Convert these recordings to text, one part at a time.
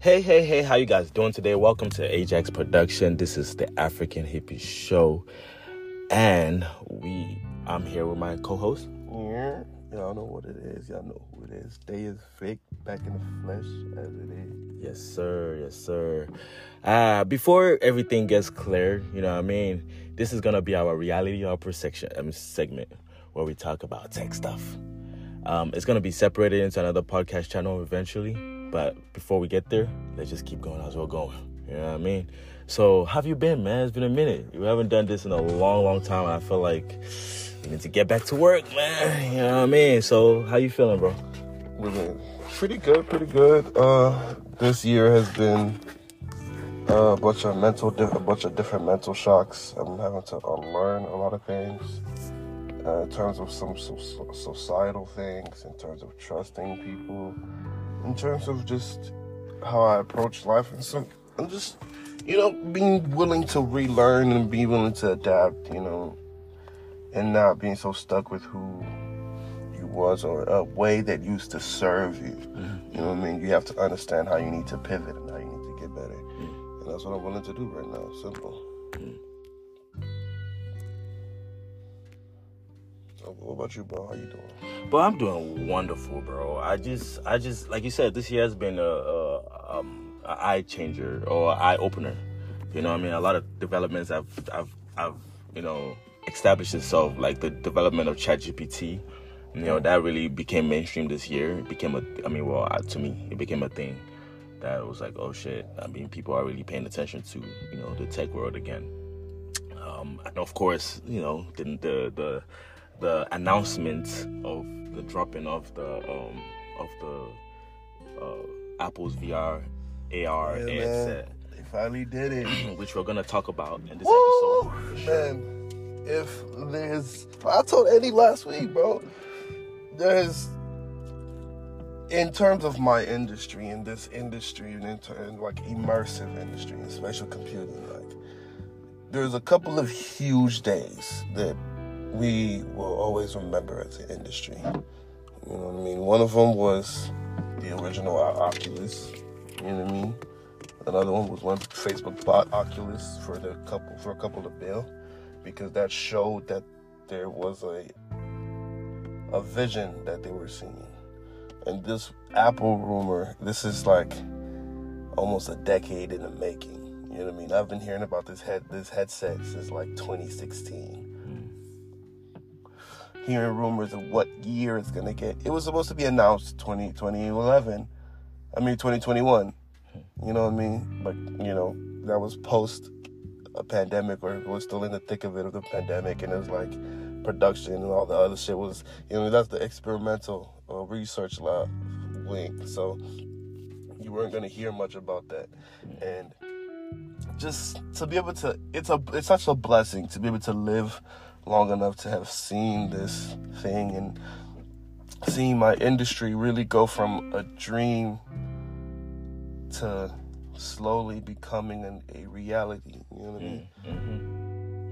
Hey, hey, hey, how you guys doing today? Welcome to Ajax Production. This is the African Hippie Show. And we I'm here with my co-host. Yeah, y'all know what it is. Y'all know who it is. Day is fake, back in the flesh as it is. Yes, sir. Yes, sir. Uh, before everything gets clear, you know what I mean? This is gonna be our reality hopper section um, segment where we talk about tech stuff. Um, it's gonna be separated into another podcast channel eventually, but before we get there, let's just keep going as we're going. You know what I mean? So, have you been, man? It's been a minute. We haven't done this in a long, long time. I feel like we need to get back to work, man. You know what I mean? So, how you feeling, bro? Pretty good, pretty good. Uh, this year has been a bunch of mental, a bunch of different mental shocks. I'm having to unlearn a lot of things uh, in terms of some, some so- societal things, in terms of trusting people, in terms of just how I approach life, and some, I'm just, you know, being willing to relearn and be willing to adapt, you know, and not being so stuck with who you was or a way that used to serve you. Mm-hmm. You know what I mean? You have to understand how you need to pivot and how you need to get better. Mm-hmm. And that's what I'm willing to do right now. Simple. What about you, bro? How you doing? But I'm doing wonderful, bro. I just, I just, like you said, this year has been a, a, um, eye changer or eye opener. You know, I mean, a lot of developments have, have, have, you know, established itself, like the development of ChatGPT. You know, that really became mainstream this year. It became a, I mean, well, to me, it became a thing that was like, oh shit. I mean, people are really paying attention to, you know, the tech world again. Um, and of course, you know, the the the, the announcement of the dropping of the um, of the uh, Apple's VR AR Yeah, headset, They finally did it. which we're gonna talk about in this Woo! episode. Man, if there's, I told Eddie last week, bro. There's, in terms of my industry, in this industry, and in terms like immersive industry and spatial computing, like there's a couple of huge days that we will always remember as an industry. You know what I mean? One of them was the original Oculus. You know what I mean? Another one was when Facebook bought Oculus for the couple for a couple of bill, because that showed that there was a a vision that they were seeing. And this Apple rumor, this is like almost a decade in the making. You know what I mean? I've been hearing about this head this headset since like 2016. Hearing rumors of what year it's gonna get. It was supposed to be announced 20, 2011. I mean 2021. You know what I mean? But you know, that was post a pandemic or was still in the thick of it of the pandemic and it was like production and all the other shit was you know that's the experimental uh, research lab wing so you weren't going to hear much about that and just to be able to it's a it's such a blessing to be able to live long enough to have seen this thing and seeing my industry really go from a dream to slowly becoming an, a reality you know what i mean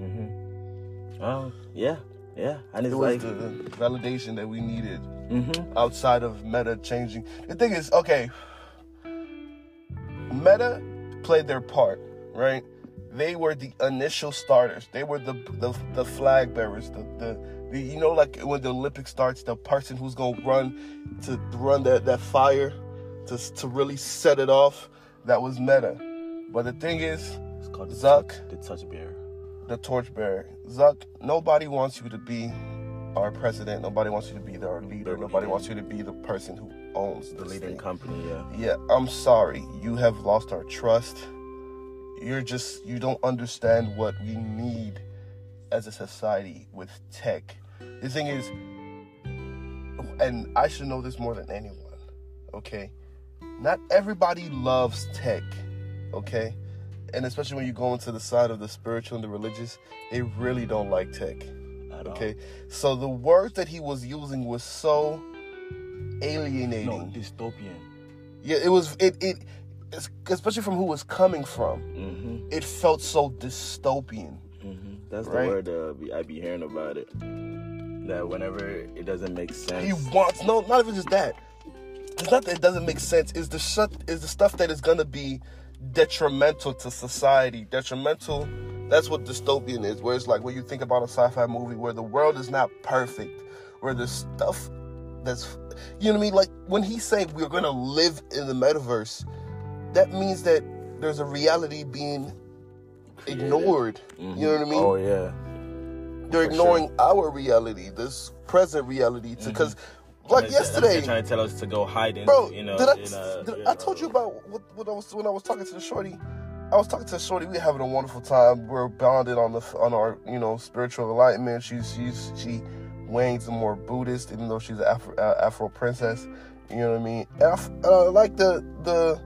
Mm-hmm. Um, yeah, yeah, and it's it was like, the validation that we needed mm-hmm, outside of Meta changing. The thing is, okay, Meta played their part, right? They were the initial starters. They were the the, the flag bearers. The, the the you know like when the Olympics starts, the person who's gonna run to run that that fire to to really set it off. That was Meta. But the thing is, it's called the Zuck. touch, the touch bear. the torchbearer. Zuck, nobody wants you to be our president. Nobody wants you to be our leader. Nobody wants you to be the person who owns the leading thing. company, yeah. Yeah, I'm sorry. You have lost our trust. You're just you don't understand what we need as a society with tech. The thing is, and I should know this more than anyone. Okay, not everybody loves tech. Okay, and especially when you go into the side of the spiritual and the religious, they really don't like tech. At all. Okay, so the words that he was using was so alienating. No, dystopian. Yeah, it was it it especially from who was coming from. Mm-hmm. It felt so dystopian. Mm-hmm. That's Right. the word uh, be- I be hearing about it. That whenever it doesn't make sense. He wants no, not even just that. it's not that it doesn't make sense. Is the shut is the stuff that is gonna be detrimental to society, detrimental. That's what dystopian is. Where it's like when you think about a sci-fi movie where the world is not perfect, where there's stuff that's you know what I mean. Like when he's saying we're gonna live in the metaverse, that means that there's a reality being ignored. Mhm. You know what I mean? Oh yeah. They're for ignoring our reality, this present reality, because like They're- yesterday, trying to tell us to go hide in, bro. you know, did I, in a, did- you I told you about what, what I was when I was talking to the shorty. I was talking to the shorty. We were having a wonderful time. We're bonded on the on our you know spiritual enlightenment. She's she's she wanes more Buddhist, even though she's an Afro, uh, Afro princess. You know what I mean? And I, uh, like the the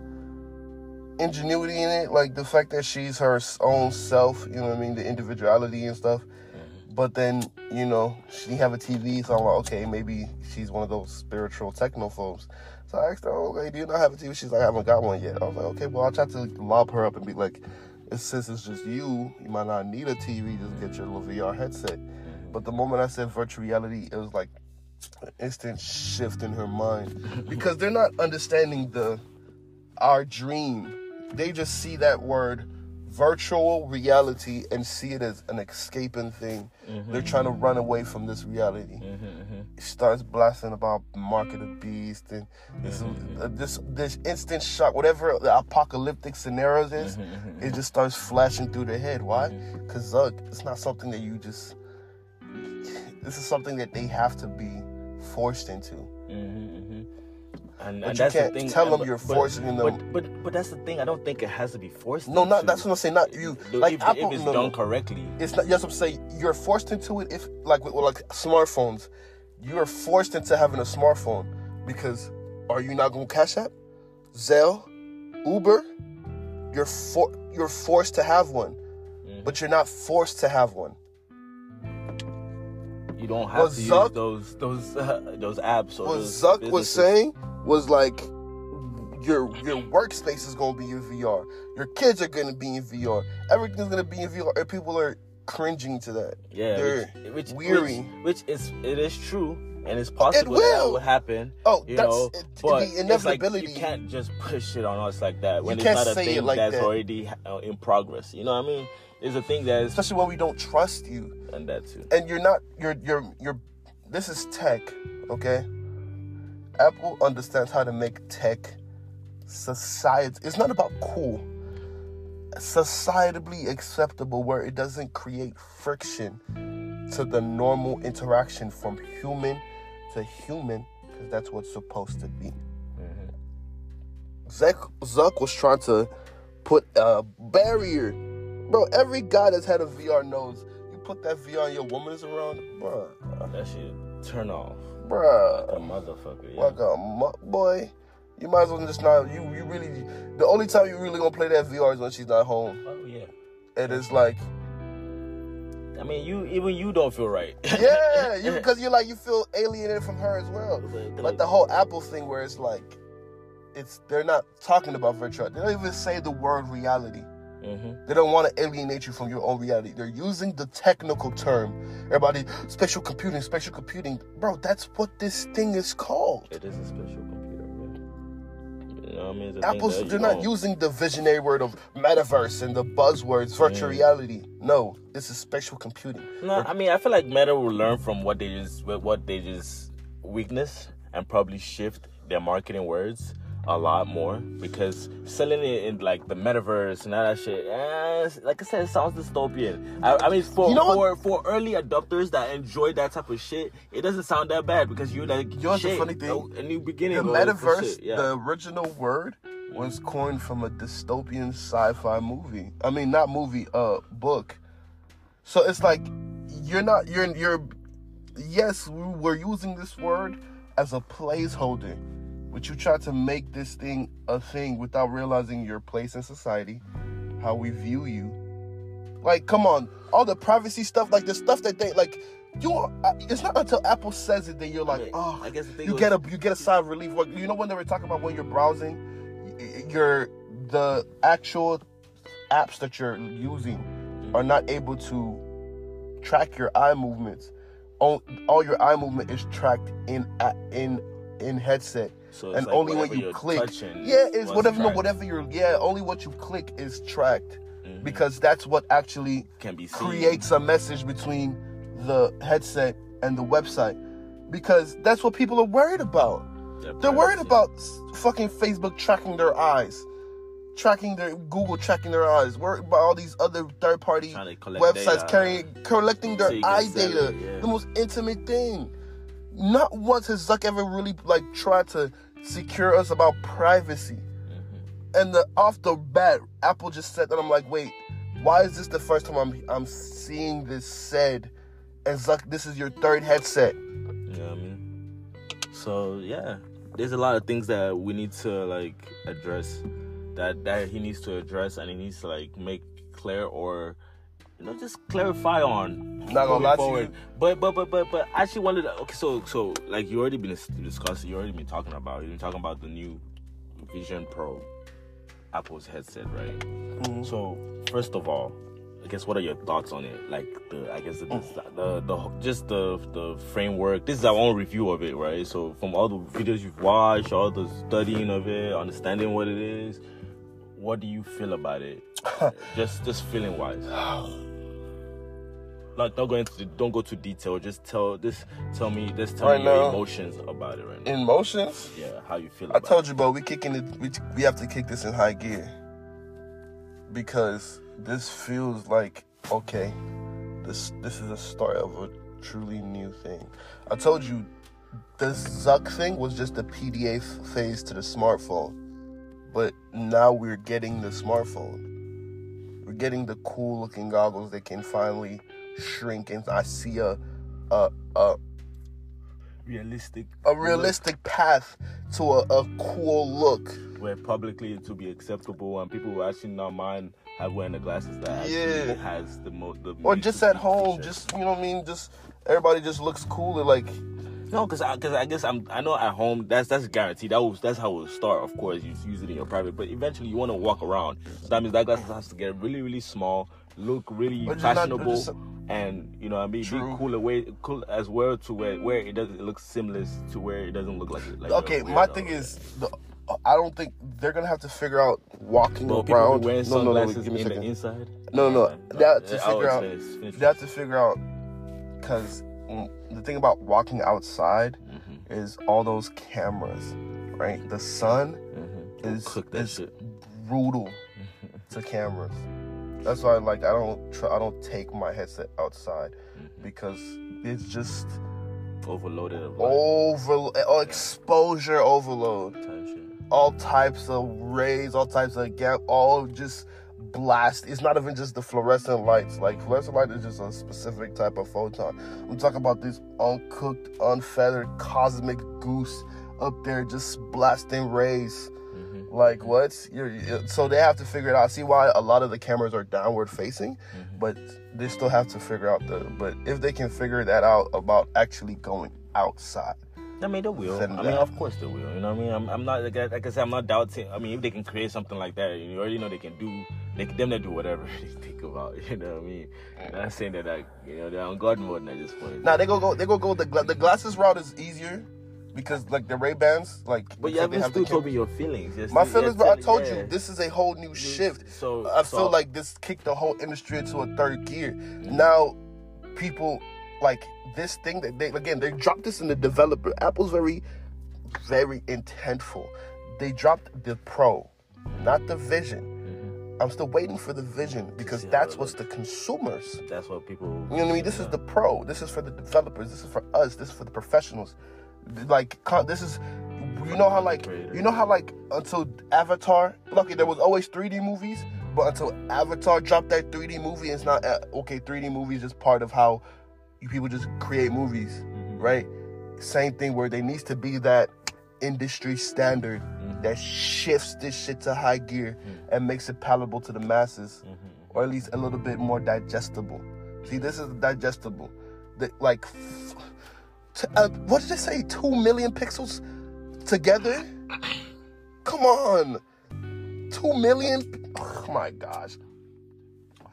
ingenuity in it, like the fact that she's her own self. You know what I mean? The individuality and stuff. Mm-hmm. But then, you know, she have a TV, so I'm like, okay, maybe she's one of those spiritual technophobes. So I asked her, oh, okay, do you not have a TV? She's like, I haven't got one yet. I was like, okay, well, I'll try to lob her up and be like, since it's just you, you might not need a TV, just get your little VR headset. Mm-hmm. But the moment I said virtual reality, it was like an instant shift in her mind because they're not understanding the our dream. They just see that word virtual reality and see it as an escaping thing. Mm-hmm. They're trying to run away from this reality. Mm-hmm, mm-hmm. It starts blasting about market of the beast and this uh, this this instant shock, whatever the apocalyptic scenarios is, it just starts flashing through their head. Why? Because Zuck, it's not something that you just. This is something that they have to be forced into. And, But and you that's can't the thing. tell them you're but- forcing them. But, but but that's the thing. I don't think it has to be forced. No, not that's what I'm saying. Not you. The- Like if, Apple, if it's no, done correctly. It's not. Yes, I'm saying you're forced into it. If like with, like smartphones, you are forced into having a smartphone because are you not gonna cash app, Zelle, Uber? You're for you're forced to have one, Mm-hmm. but you're not forced to have one. You don't have What to Zuck- use those those uh, those apps or What Zuck was saying was like your your workspace is gonna be in VR. Your kids are gonna be in VR. Everything's gonna be in VR, and people are cringing to that. Yeah, They're which, which, weary. Which, which is it is true, and it's possible that, will. that will happen. Oh, you that's know, it, but the it's like inevitability. you can't just push it on us like that when You it's can't a thing like that's that. already uh, in progress. You know what I mean? It's a thing that is especially when we don't trust you and that too. and you're not you're you're you're this is tech okay apple understands how to make tech society it's not about cool societally acceptable where it doesn't create friction to the normal interaction from human to human because that's what's supposed to be mm-hmm. Zuck, Zuck was trying to put a barrier. Bro, every guy that's had a VR knows you put that VR and your woman is around, bro. That shit turn off. A bruh, motherfucker. Yeah. like a mu- boy. You might as well just not. You you really. The only time you really gonna play that VR is when she's not home, Oh yeah. and it's like, I mean, you even you don't feel right. yeah, you because you're like you feel alienated from her as well. Like the whole Apple thing, where it's like, it's they're not talking about virtual. They don't even say the word reality. Hmm They don't want to alienate you from your own reality. They're using the technical term. Everybody, spatial computing, spatial computing. Bro, that's what this thing is called. It is a special computer. Yeah. You know what I mean? It's a thing Apple's, they're not using the visionary word of metaverse and the buzzwords, virtual Mm. reality. No, this is spatial computing. No, I mean I feel like Meta will learn from what they just what they just weakness and probably shift their marketing words a lot more because selling it in like the metaverse and all that shit. Eh, like I said, it sounds dystopian. I, I mean, for You know for for early adopters that enjoy that type of shit, it doesn't sound that bad because you're like, You know shit, funny thing? A new beginning. The metaverse, yeah. the original word was coined from a dystopian sci-fi movie. I mean, not movie, uh, book. So it's like you're not you're you're yes, we're using this word as a placeholder, but you try to make this thing a thing without realizing your place in society, how we view you. Like, come on, all the privacy stuff, like the stuff that they like. You, uh, it's not until Apple says it that you're like, mean, oh, I guess you was- get a you get a sigh of relief. Like, You know when they were talking about when you're browsing, your the actual apps that you're using are not able to track your eye movements. All, all your eye movement is tracked in in in headset. So it's and like only when whatever you click, yeah, is whatever tracked. whatever you're, yeah, only what you click is tracked Mhm. because that's what actually can be seen. creates a message between the headset and the website because that's what people are worried about. Their They're worried about fucking Facebook tracking their eyes, tracking their Google tracking their eyes. Worried about all these other third party Trying to collect websites data. carrying collecting their So eye data. it, yeah. The most intimate thing. Not once has Zuck ever really like tried to secure us about privacy. Mhm. And the off the bat, Apple just said that. I'm like, wait, why is this the first time I'm I'm seeing this said? And Zuck, this is your third headset. You know what I mean? So yeah, there's a lot of things that we need to like address that that he needs to address and he needs to like make clear or you know just clarify on Not gonna lie to you. But but but but but I actually wanted to, okay so so like you already been discussing you already been talking about you've been talking about the new Vision Pro Apple's headset right Mm-hmm. so first of all, I guess what are your thoughts on it? Like the I guess the the, the, just the the framework. This is our own review of it, right? So from all the videos you've watched, all the studying of it, understanding what it is, what do you feel about it? just just feeling wise. Like don't go into don't go too detail. Just tell this tell me just tell Right me your now- emotions about it right now. Emotions. yeah, how you feel I told you, bro, we kicking it. We, we have to kick this in high gear because this feels like okay. This this is the start of a truly new thing. I told you, this Zuck thing was just the PDA phase to the smartphone, but now we're getting the smartphone. We're getting the cool looking goggles that can finally shrink, and I see a a a. Realistic a realistic path to a, a cool look. where publicly it to be acceptable and people will actually not mind have wearing the glasses that Yeah. has the mo the Or just at home, features. just you know what I mean. Just everybody just looks cooler. Like no because I, cause I guess I'm I know at home that's that's guaranteed that was that's how it will start of course you use it in your private but eventually you want to walk around so that means that glasses has to get really really small look really But not- fashionable just- and you know I mean True. be cool away cool as well to where where it doesn't it looks seamless to where it doesn't look like it like okay, my thing is, the, I don't think they're gonna have to figure out walking well, around. wearing no, no, no, give me a second. inside No, no, Okay. they have to figure out-. Finish They have to figure out because the thing about walking outside Mhm. is all those cameras, right? The sun Mhm. is is shit. brutal to cameras. That's why, like, I don't try. I don't take my headset outside Mm-hmm. because it's just overloaded over uh, exposure overload. All types of rays, all types of gap, all just blast. It's not even just the fluorescent lights. Like fluorescent light is just a specific type of photon. I'm talking about this uncooked, unfeathered cosmic goose up there just blasting rays. Like what? You're, you so they have to figure it out. See why a lot of the cameras are downward facing, Mhm. but they still have to figure out the. But if they can figure that out about actually going outside, I mean, they will. I mean, that. of course they will. You know what I mean? I'm, I'm not like I, like I said, I'm not doubting. I mean, if they can create something like that, you already know they can do. They can them they do whatever they think about. You know what I mean? I'm not saying that like you know they're on God mode at this point. now they go go they go go the gla- the glasses route is easier because like the Ray Bans like but you haven't have still told me your feelings. You're my still- feelings, you're. I told yeah. you this is a whole new shift. So I so- feel like this kicked the whole industry into a third gear. Now, people like this thing that they again they dropped this in the developer. Apple's very, very intentful. They dropped the Pro, not the Vision. Mhm. I'm still waiting for the Vision because that's what's the consumers. that's what people. You know what I mean? This is the Pro. This is for the developers. This is for us. This is for the professionals. Like this is. You know how like you know how like until Avatar, lucky there was always 3D movies, but until Avatar dropped that 3D movie, it's not uh, okay. 3D movies is just part of how you people just create movies, Mhm. right? Same thing where there needs to be that industry standard Mhm. that shifts this shit to high gear and makes it palatable to the masses, Mhm. or at least a little bit more digestible. See, this is digestible. The, like, t- uh, what did they say? Two million pixels together? Come on, two million. Oh my gosh.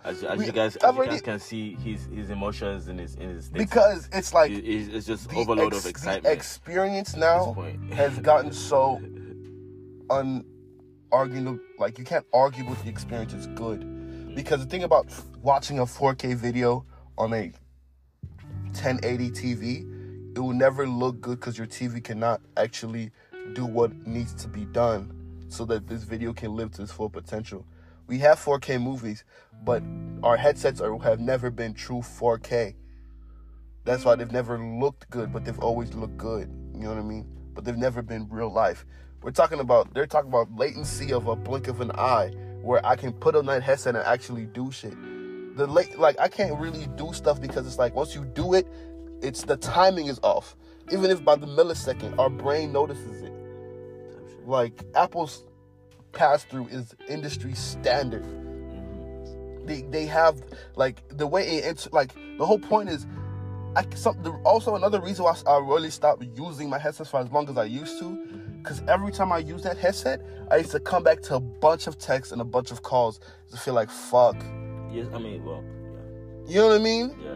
As, as you guys, as you guys can see, his his emotions and his in his because it's like It- it's, just overload ex- of excitement. Experience now has gotten so unarguable. Like you can't argue with the experience. It's good because the thing about watching a 4K video on a 1080 TV, it will never look good because your TV cannot actually do what needs to be done so that this video can live to its full potential. We have 4K movies, but our headsets are, have never been true 4K. That's why they've never looked good, but they've always looked good. You know what I mean? But they've never been real life. We're talking about they're talking about latency of a blink of an eye, where I can put on that headset and actually do shit. The late like I can't really do stuff because it's like once you do it, it's the timing is off. Even if by the millisecond, our brain notices it. Like Apple's pass through is industry standard. They they have like the way it int- like the whole point is I some the, also another reason why I really stopped using my headsets for as long as I used to, because every time I use that headset, I used to come back to a bunch of texts and a bunch of calls to feel like fuck. Yes, I mean, well, You know what I mean? yeah, yeah.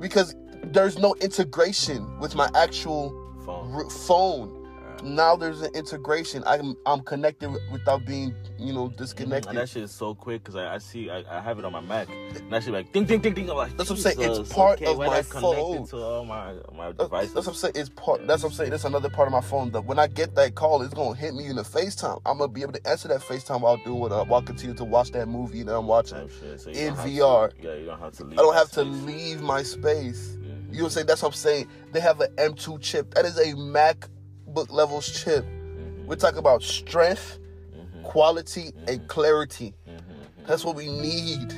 Because there's no integration with my actual Phone. r- phone. Alright. Now there's an integration. I'm I'm connected without being you know disconnected. And that shit is so quick because I, I see I, I have it on my Mac. And that shit like ding ding ding ding. I'm like, That's what I'm saying, it's part okay, of my it phone. to all my my devices. That's what I'm saying. It's part. That's what I'm saying. That's another part of my phone. That when I get that call, it's gonna hit me in the FaceTime. I'm gonna be able to answer that FaceTime while doing what uh, while continue to watch that movie that I'm watching. Shit. So in VR. To, yeah, you don't have to leave. I don't have to leave my space. You know what I'm saying? That's what I'm saying. They have an M2 chip. That is a MacBook levels chip. Mhm. We're talking about strength, Mhm. quality, and clarity. Mhm. That's what we need.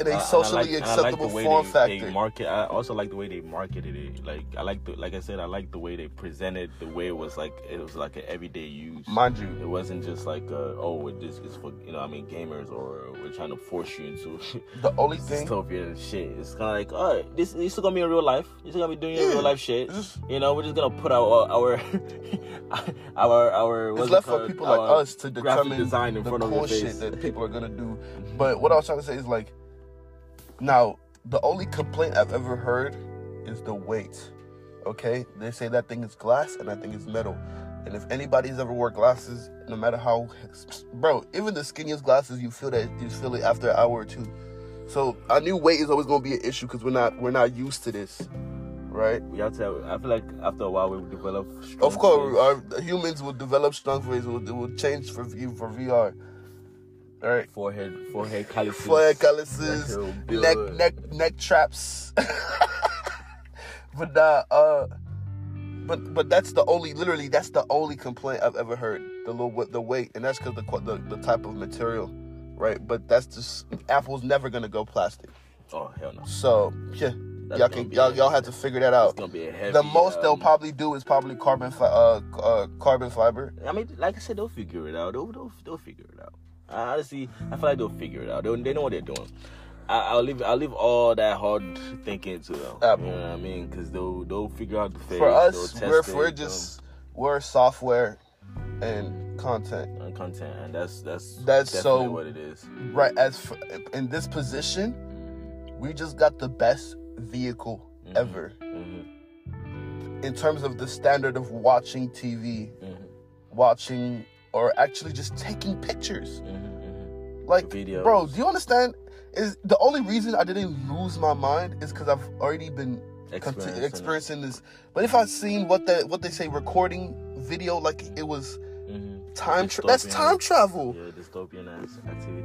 In a socially like- I like acceptable the way form they, factor. They market. I also like the way they marketed it. Like I like the, like I said, I like the way they presented. The way it was like it was like an everyday use. Mind you, It wasn't just like uh, oh, it this is for you know I mean gamers or we're trying to force you into the only thing. dystopia and shit. It's kind of like right, this this is gonna be in real life. This is gonna be doing Yeah, real life shit. just- You know, we're just gonna put our our our our It's it left for called? people like us to determine design in the front of your cool shit that people are gonna do. But what I was trying to say is like, now the only complaint I've ever heard is the weight. Okay, they say that thing is glass and that thing is metal. And if anybody's ever wore glasses, no matter how, bro, even the skinniest glasses, you feel that you feel it after an hour or two. So I knew weight is always gonna be an issue because we're not we're not used to this, right? We have to. I feel like after a while we will develop. Of course, our humans will develop strong face. Will will change for for VR. All right. forehead, forehead calluses, forehead calluses, That shit will build neck neck neck traps. but uh, uh, but but that's the only literally that's the only complaint I've ever heard. The little the weight, and that's because the, the the type of material, right? But that's just Apple's never gonna go plastic. Oh hell no! So yeah, That's y'all can y'all a- y'all have to figure that It's out. gonna be a heavy. The most they'll um, probably do is probably carbon fi- uh, uh carbon fiber. I mean, like I said, they'll figure it out. They'll they'll, they'll figure it out. I honestly, I feel like they'll figure it out. They, they know what they're doing. I, I'll leave I'll leave all that hard thinking to them. Apple. You know what I mean? Because they'll they'll figure out the phase. For us, we're test we're it, just we're software and content. um, content, and that's that's That's so- what it is. right as for, in this position we just got the best vehicle Mhm. ever hmm in terms of the standard of watching tv hmm watching or actually just taking pictures hmm like Videos. bro do you understand is the only reason i didn't lose my mind is because i've already been Experiencing experiencing this but if i'd seen what the what they say recording video like it was Mhm. time tra- that's time travel Yeah, dystopian ass activity.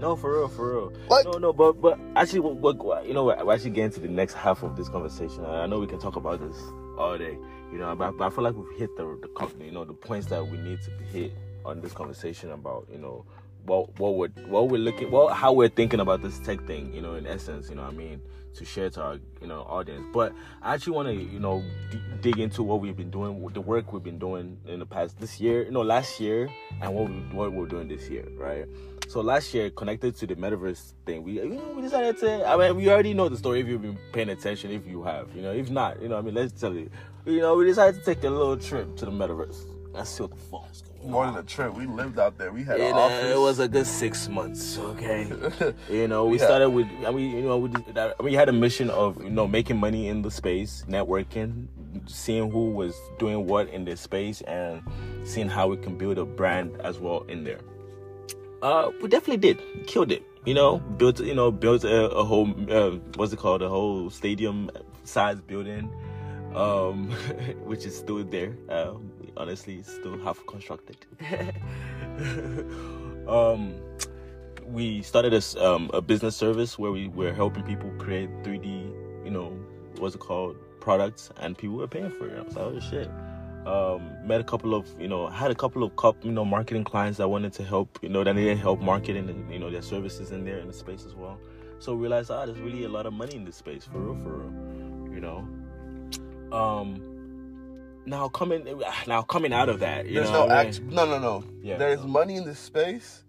No, for real, for real. Like- no, no, but but actually, what, what, you know, what, we're actually getting to the next half of this conversation. I know we can talk about this all day, you know, but, but I feel like we've hit the the co- you know the points that we need to hit on this conversation about you know what what we're what we're looking well how we're thinking about this tech thing you know in essence you know I mean to share to our you know audience. But I actually want to you know d- dig into what we've been doing the work we've been doing in the past this year you know last year and what we, what we're doing this year right so last year connected to the metaverse thing we you know we decided to I mean we already know the story if you've been paying attention if you have you know if not you know I mean let's tell you you know we decided to take a little trip to the metaverse I see what the fuck's going More on. than a trip. We lived out there. We had office. it was a good six months. Okay, you know, we Yeah. started with. I mean, you know, we did that- we had a mission of you know making money in the space, networking, seeing who was doing what in this space, and seeing how we can build a brand as well in there. Uh, we definitely did, killed it. You know, built you know built a, a whole uh, what's it called, a whole stadium size building, um, which is still there. Uh, honestly, still half constructed. um, we started a, um, a business service where we were helping people create 3D, you know, what's it called, products, and people were paying for it. I was like, oh shit. Um, met a couple of, you know, had a couple of, cup, you know, marketing clients that wanted to help, you know, that needed help marketing, and, you know, their services in there in the space as well. So realized, ah, there's really a lot of money in this space, for real, for real, you know. Um, now coming, now coming out of that, you There's no I mean? act. No, no, no. Yeah. There's money in this space,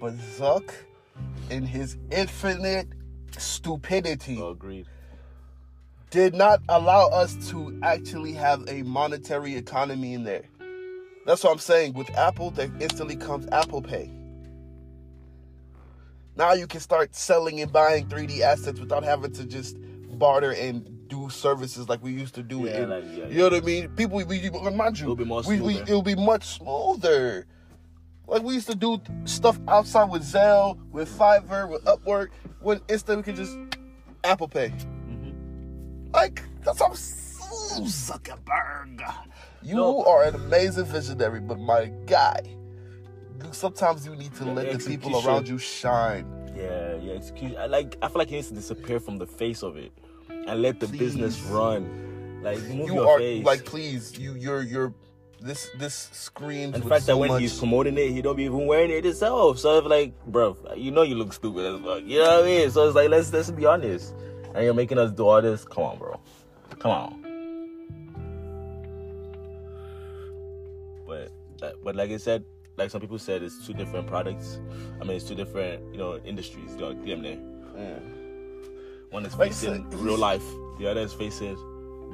but Zuck, in his infinite stupidity, Oh, agreed. Did not allow us to actually have a monetary economy in there. That's what I'm saying. With Apple, there instantly comes Apple Pay. Now you can start selling and buying 3D assets without having to just barter and do services like we used to do. Yeah, in, like, yeah, you know what I mean? People, we, we, mind you, It'll be more we, we, smoother. it'll be much smoother. Like we used to do stuff outside with Zelle, with Fiverr, with Upwork. When instead we could just Apple Pay. Like that's what I'm Zuckerberg. You No. are an amazing visionary, but my guy, sometimes you need to Yeah, let the people around you shine. Yeah, yeah. Excuse. I like. I feel like he needs to disappear from the face of it, and let the business run. Like move You your are face. like, please, you, you're, you're. This, this screams. and the fact so that when much, he's promoting it, he don't be even wearing it himself. So it's like, bro, you know you look stupid as fuck. You know what I mean? So it's like, let's let's be honest. And you're making us do all this. Come on, bro. Come on. But but like I said, like some people said, it's two different products. I mean, it's two different you know industries. You know, damn near. Yeah. One is facing so- real life. The other is facing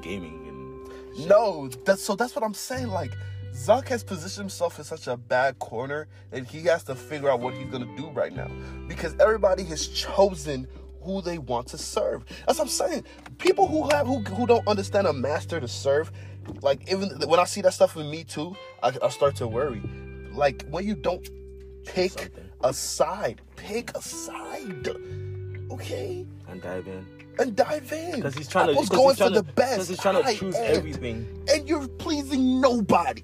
gaming and shit. No, that's so. That's what I'm saying. Like, Zuck has positioned himself in such a bad corner that he has to figure out what he's gonna do right now because everybody has chosen who they want to serve. That's what I'm saying. People who have who who don't understand a master to serve, like even when I see that stuff with me too, I, I start to worry. Like when you don't pick Something. a side, pick a side, okay, and dive in. and dive in. Because he's trying to. Apple's Because going he's trying for the best. Because he's trying to choose end everything. and you're pleasing nobody.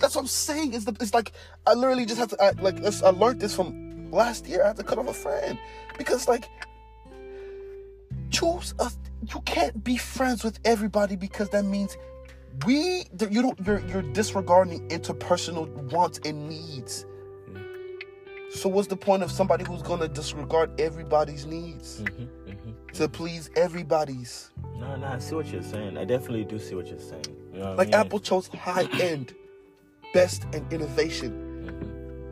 That's what I'm saying. Is the it's like I literally just have to I, like I learned this from last year. I had to cut off a friend because like choose a you can't be friends with everybody because that means we you don't you're you're disregarding interpersonal wants and needs. So what's the point of somebody who's gonna disregard everybody's needs Mm-hmm, mm-hmm. to please everybody's? No, no, I see what you're saying. I definitely do see what you're saying. You know what I Like mean? Apple chose high end, best and innovation.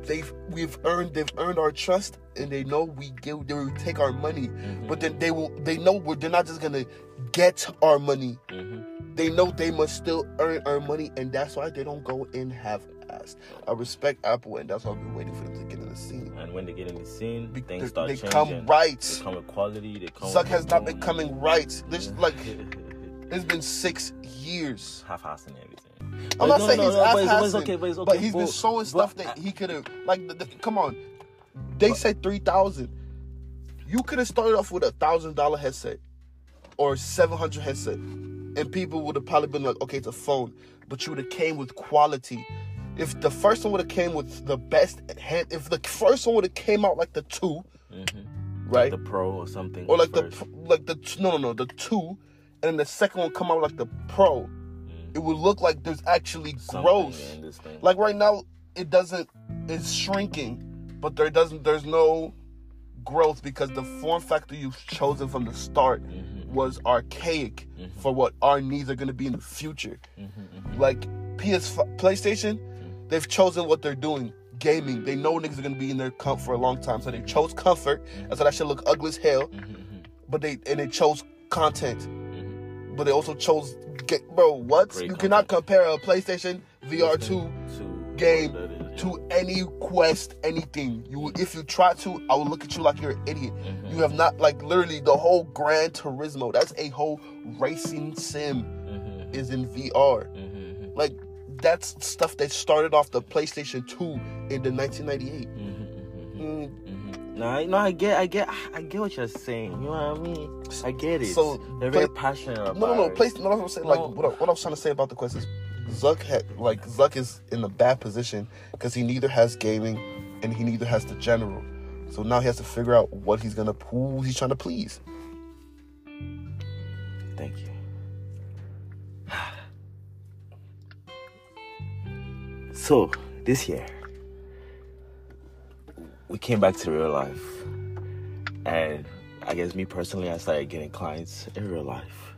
They've we've earned they've earned our trust and they know we give they will take our money. But then they will they know we're they're not just gonna get our money. Mhm. They know they must still earn our money and that's why they don't go in half assed. I respect Apple and that's why I've been waiting for them to get in the scene. And when they get in the scene, Be- things they- start they changing. come right. They come with quality. They come. With has not been coming right. This like it's been six years. half-assing everything. I'm But not no, saying no, he's no, but ass but it's okay, but it's okay. he's been but- showing but stuff that he could have. Like, the, the- come on, they said three thousand. You could have started off with a thousand dollar headset or seven hundred headset, and people would have probably been like, "Okay, it's a phone," but you would have came with quality. If the first one would have came with the best hand, if the first one would have came out like the two, Mhm. right, the pro or something. or like the like the no no no the two, and then the second one come out like the pro, it would look like there's actually. Something growth. in this thing. Like right now, it doesn't. It's shrinking, but there doesn't. There's no growth because the form factor you've chosen from the start Mhm. was archaic Mhm. for what our needs are going to be in the future. Mhm, mhm. Like PS, PlayStation, they've chosen what they're doing. Gaming, they know niggas are gonna be in their comfort for a long time, so they chose comfort. That's why that should look ugly as hell. But they and they chose content. But they also chose. Get, bro, what? Great you cannot compare a PlayStation VR two game is, to any quest, anything. You, if you try to, I will look at you like you're an idiot. Mm-hmm. You have not like literally the whole Gran Turismo. That's a whole racing sim Mhm, is in VR. mhm, Like that's stuff that started off the PlayStation 2 in the 1998. Mhm. No, I, no, I get, I get, I get what you're saying. You know what I mean? I get it. So, they're very passionate about. No, no, no. Place. No, that's what I'm saying. Like what I, what I was trying to say about the quest is Zuck had like Zuck is in a bad position because he neither has gaming and he neither has the general. So now he has to figure out what he's gonna who he's trying to please. Thank you. So, this year, we came back to real life. And I guess me personally, I started getting clients in real life.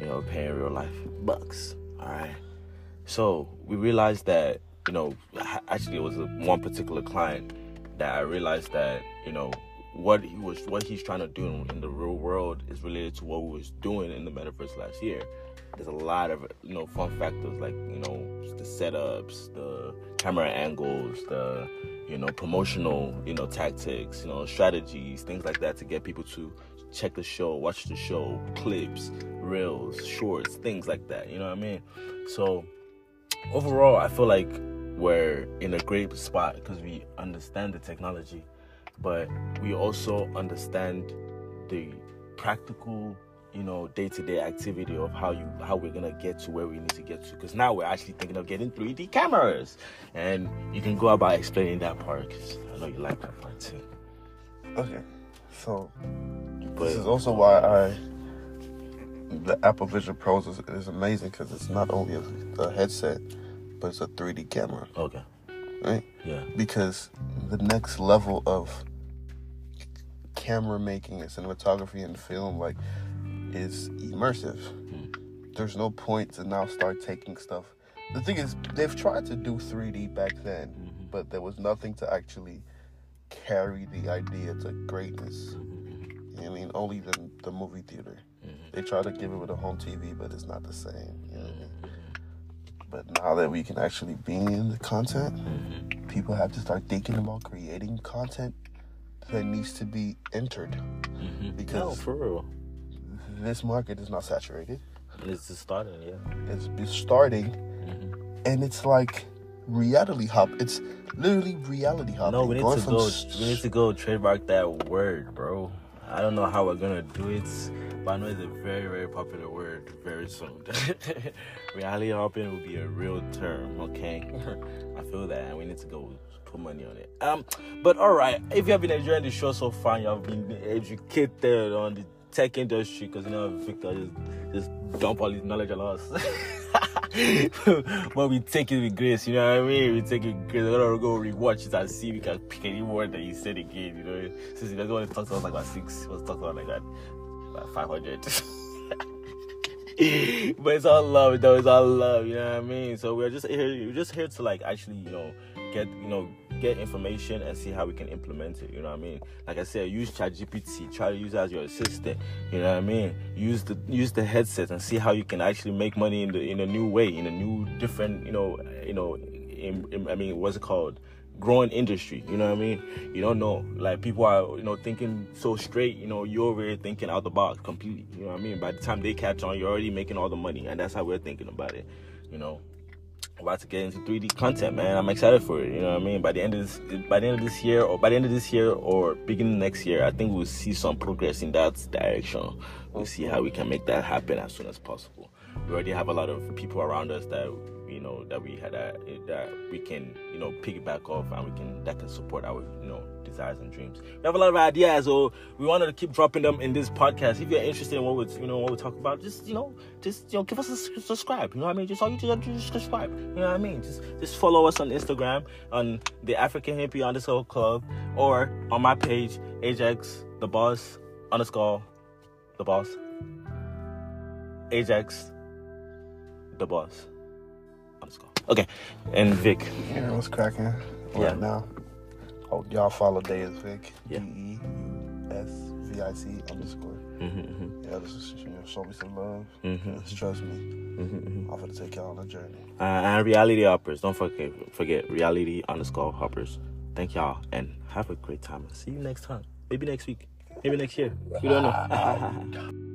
You know, paying real life bucks. All right. So, we realized that, you know, actually, it was one particular client that I realized that, you know, what he was what he's trying to do in the real world is related to what we was doing in the metaverse last year. There's a lot of you know fun factors like you know the setups, the camera angles, the you know promotional you know tactics, you know strategies, things like that to get people to check the show, watch the show, clips, reels, shorts, things like that. You know what I mean? So overall, I feel like we're in a great spot because we understand the technology, but we also understand the practical, you know, day-to-day activity of how you how we're gonna get to where we need to get to. Because now we're actually thinking of getting 3D cameras, and you can go about explaining that part because I know you like that part too. Okay, so But this is also why I the Apple Vision Pros is, is amazing because it's not only a, a headset, but it's a 3D camera, okay, right? yeah, because the next level of camera making and cinematography and film like is immersive. Hmm. There's no point to now start taking stuff. The thing is they've tried to do 3d back then mm-hmm. but there was nothing to actually carry the idea to greatness. Mm-hmm, mm-hmm. You know i mean? Only the, the movie theater. They try to give it with a home tv but it's not the same you know what I mean? but now that we can actually be in the content people have to start thinking about creating content that needs to be entered. No, because for real, this market is not saturated. it's just starting, yeah. It's, it's starting, and it's like reality hop. It's literally reality hop. No, we need Going to go. s- We need to go trademark that word, bro. I don't know how we're gonna do it, but I know it's a very, very popular word very soon. Reality hopping will be a real term, okay? I feel that, and we need to go put money on it. Um, but all right, if you have been enjoying the show so far, you have been educated on the tech industry, because you know Victor just just dump all his knowledge on us. but we take it with grace, you know what I mean? We take it with grace. We're gonna go rewatch it and see if we can pick any word that he said again, you know. Since he doesn't want to talk to us like about six, he to talk about like that, about 500. but it's all love, though. It's all love, you know what I mean? So we're just here, we're just here to like actually, you know, get, you know, get information and see how we can implement it. You know what I mean? Like I said, use ChatGPT. Try to use it as your assistant. You know what I mean? Use the use the headset and see how you can actually make money in the in a new way, in a new different, you know, you know, in, in, I mean, what's it called? growing industry. You know what I mean? You don't know. Like people are, you know, thinking so straight. You know, you're here thinking out the box completely. You know what I mean? By the time they catch on, you're already making all the money, and that's how we're thinking about it. You know, about to get into 3D content, man. I'm excited for it. You know what I mean? By the end of this, by the end of this year, or by the end of this year, or beginning next year, I think we'll see some progress in that direction. We'll see how we can make that happen as soon as possible. We already have a lot of people around us that you know that we had uh, that we can you know piggyback off and we can that can support our you know desires and dreams. We have a lot of ideas, so we wanted to keep dropping them in this podcast. If you're interested in what we you know what we talk about, just you know just you know give us a subscribe. You know what I mean? Just all you do is just subscribe. You know what I mean? Just just follow us on Instagram on the African Hippie underscore club or on my page Ajax the boss underscore the boss Ajax the boss underscore. Okay, and Vic. Yeah, what's cracking right Yeah. now? Hope y'all follow Deus Vic. Yeah. D E U S V BIC underscore. Mm-hmm, Yeah, this is, you know, show me some love. Mhm. Just trust me. mm-hmm. I'm gonna take y'all on a journey. Uh, and reality hoppers. Don't forget forget reality underscore hoppers. Thank y'all and have a great time. See you next time. Maybe next week. Maybe next year. We don't know.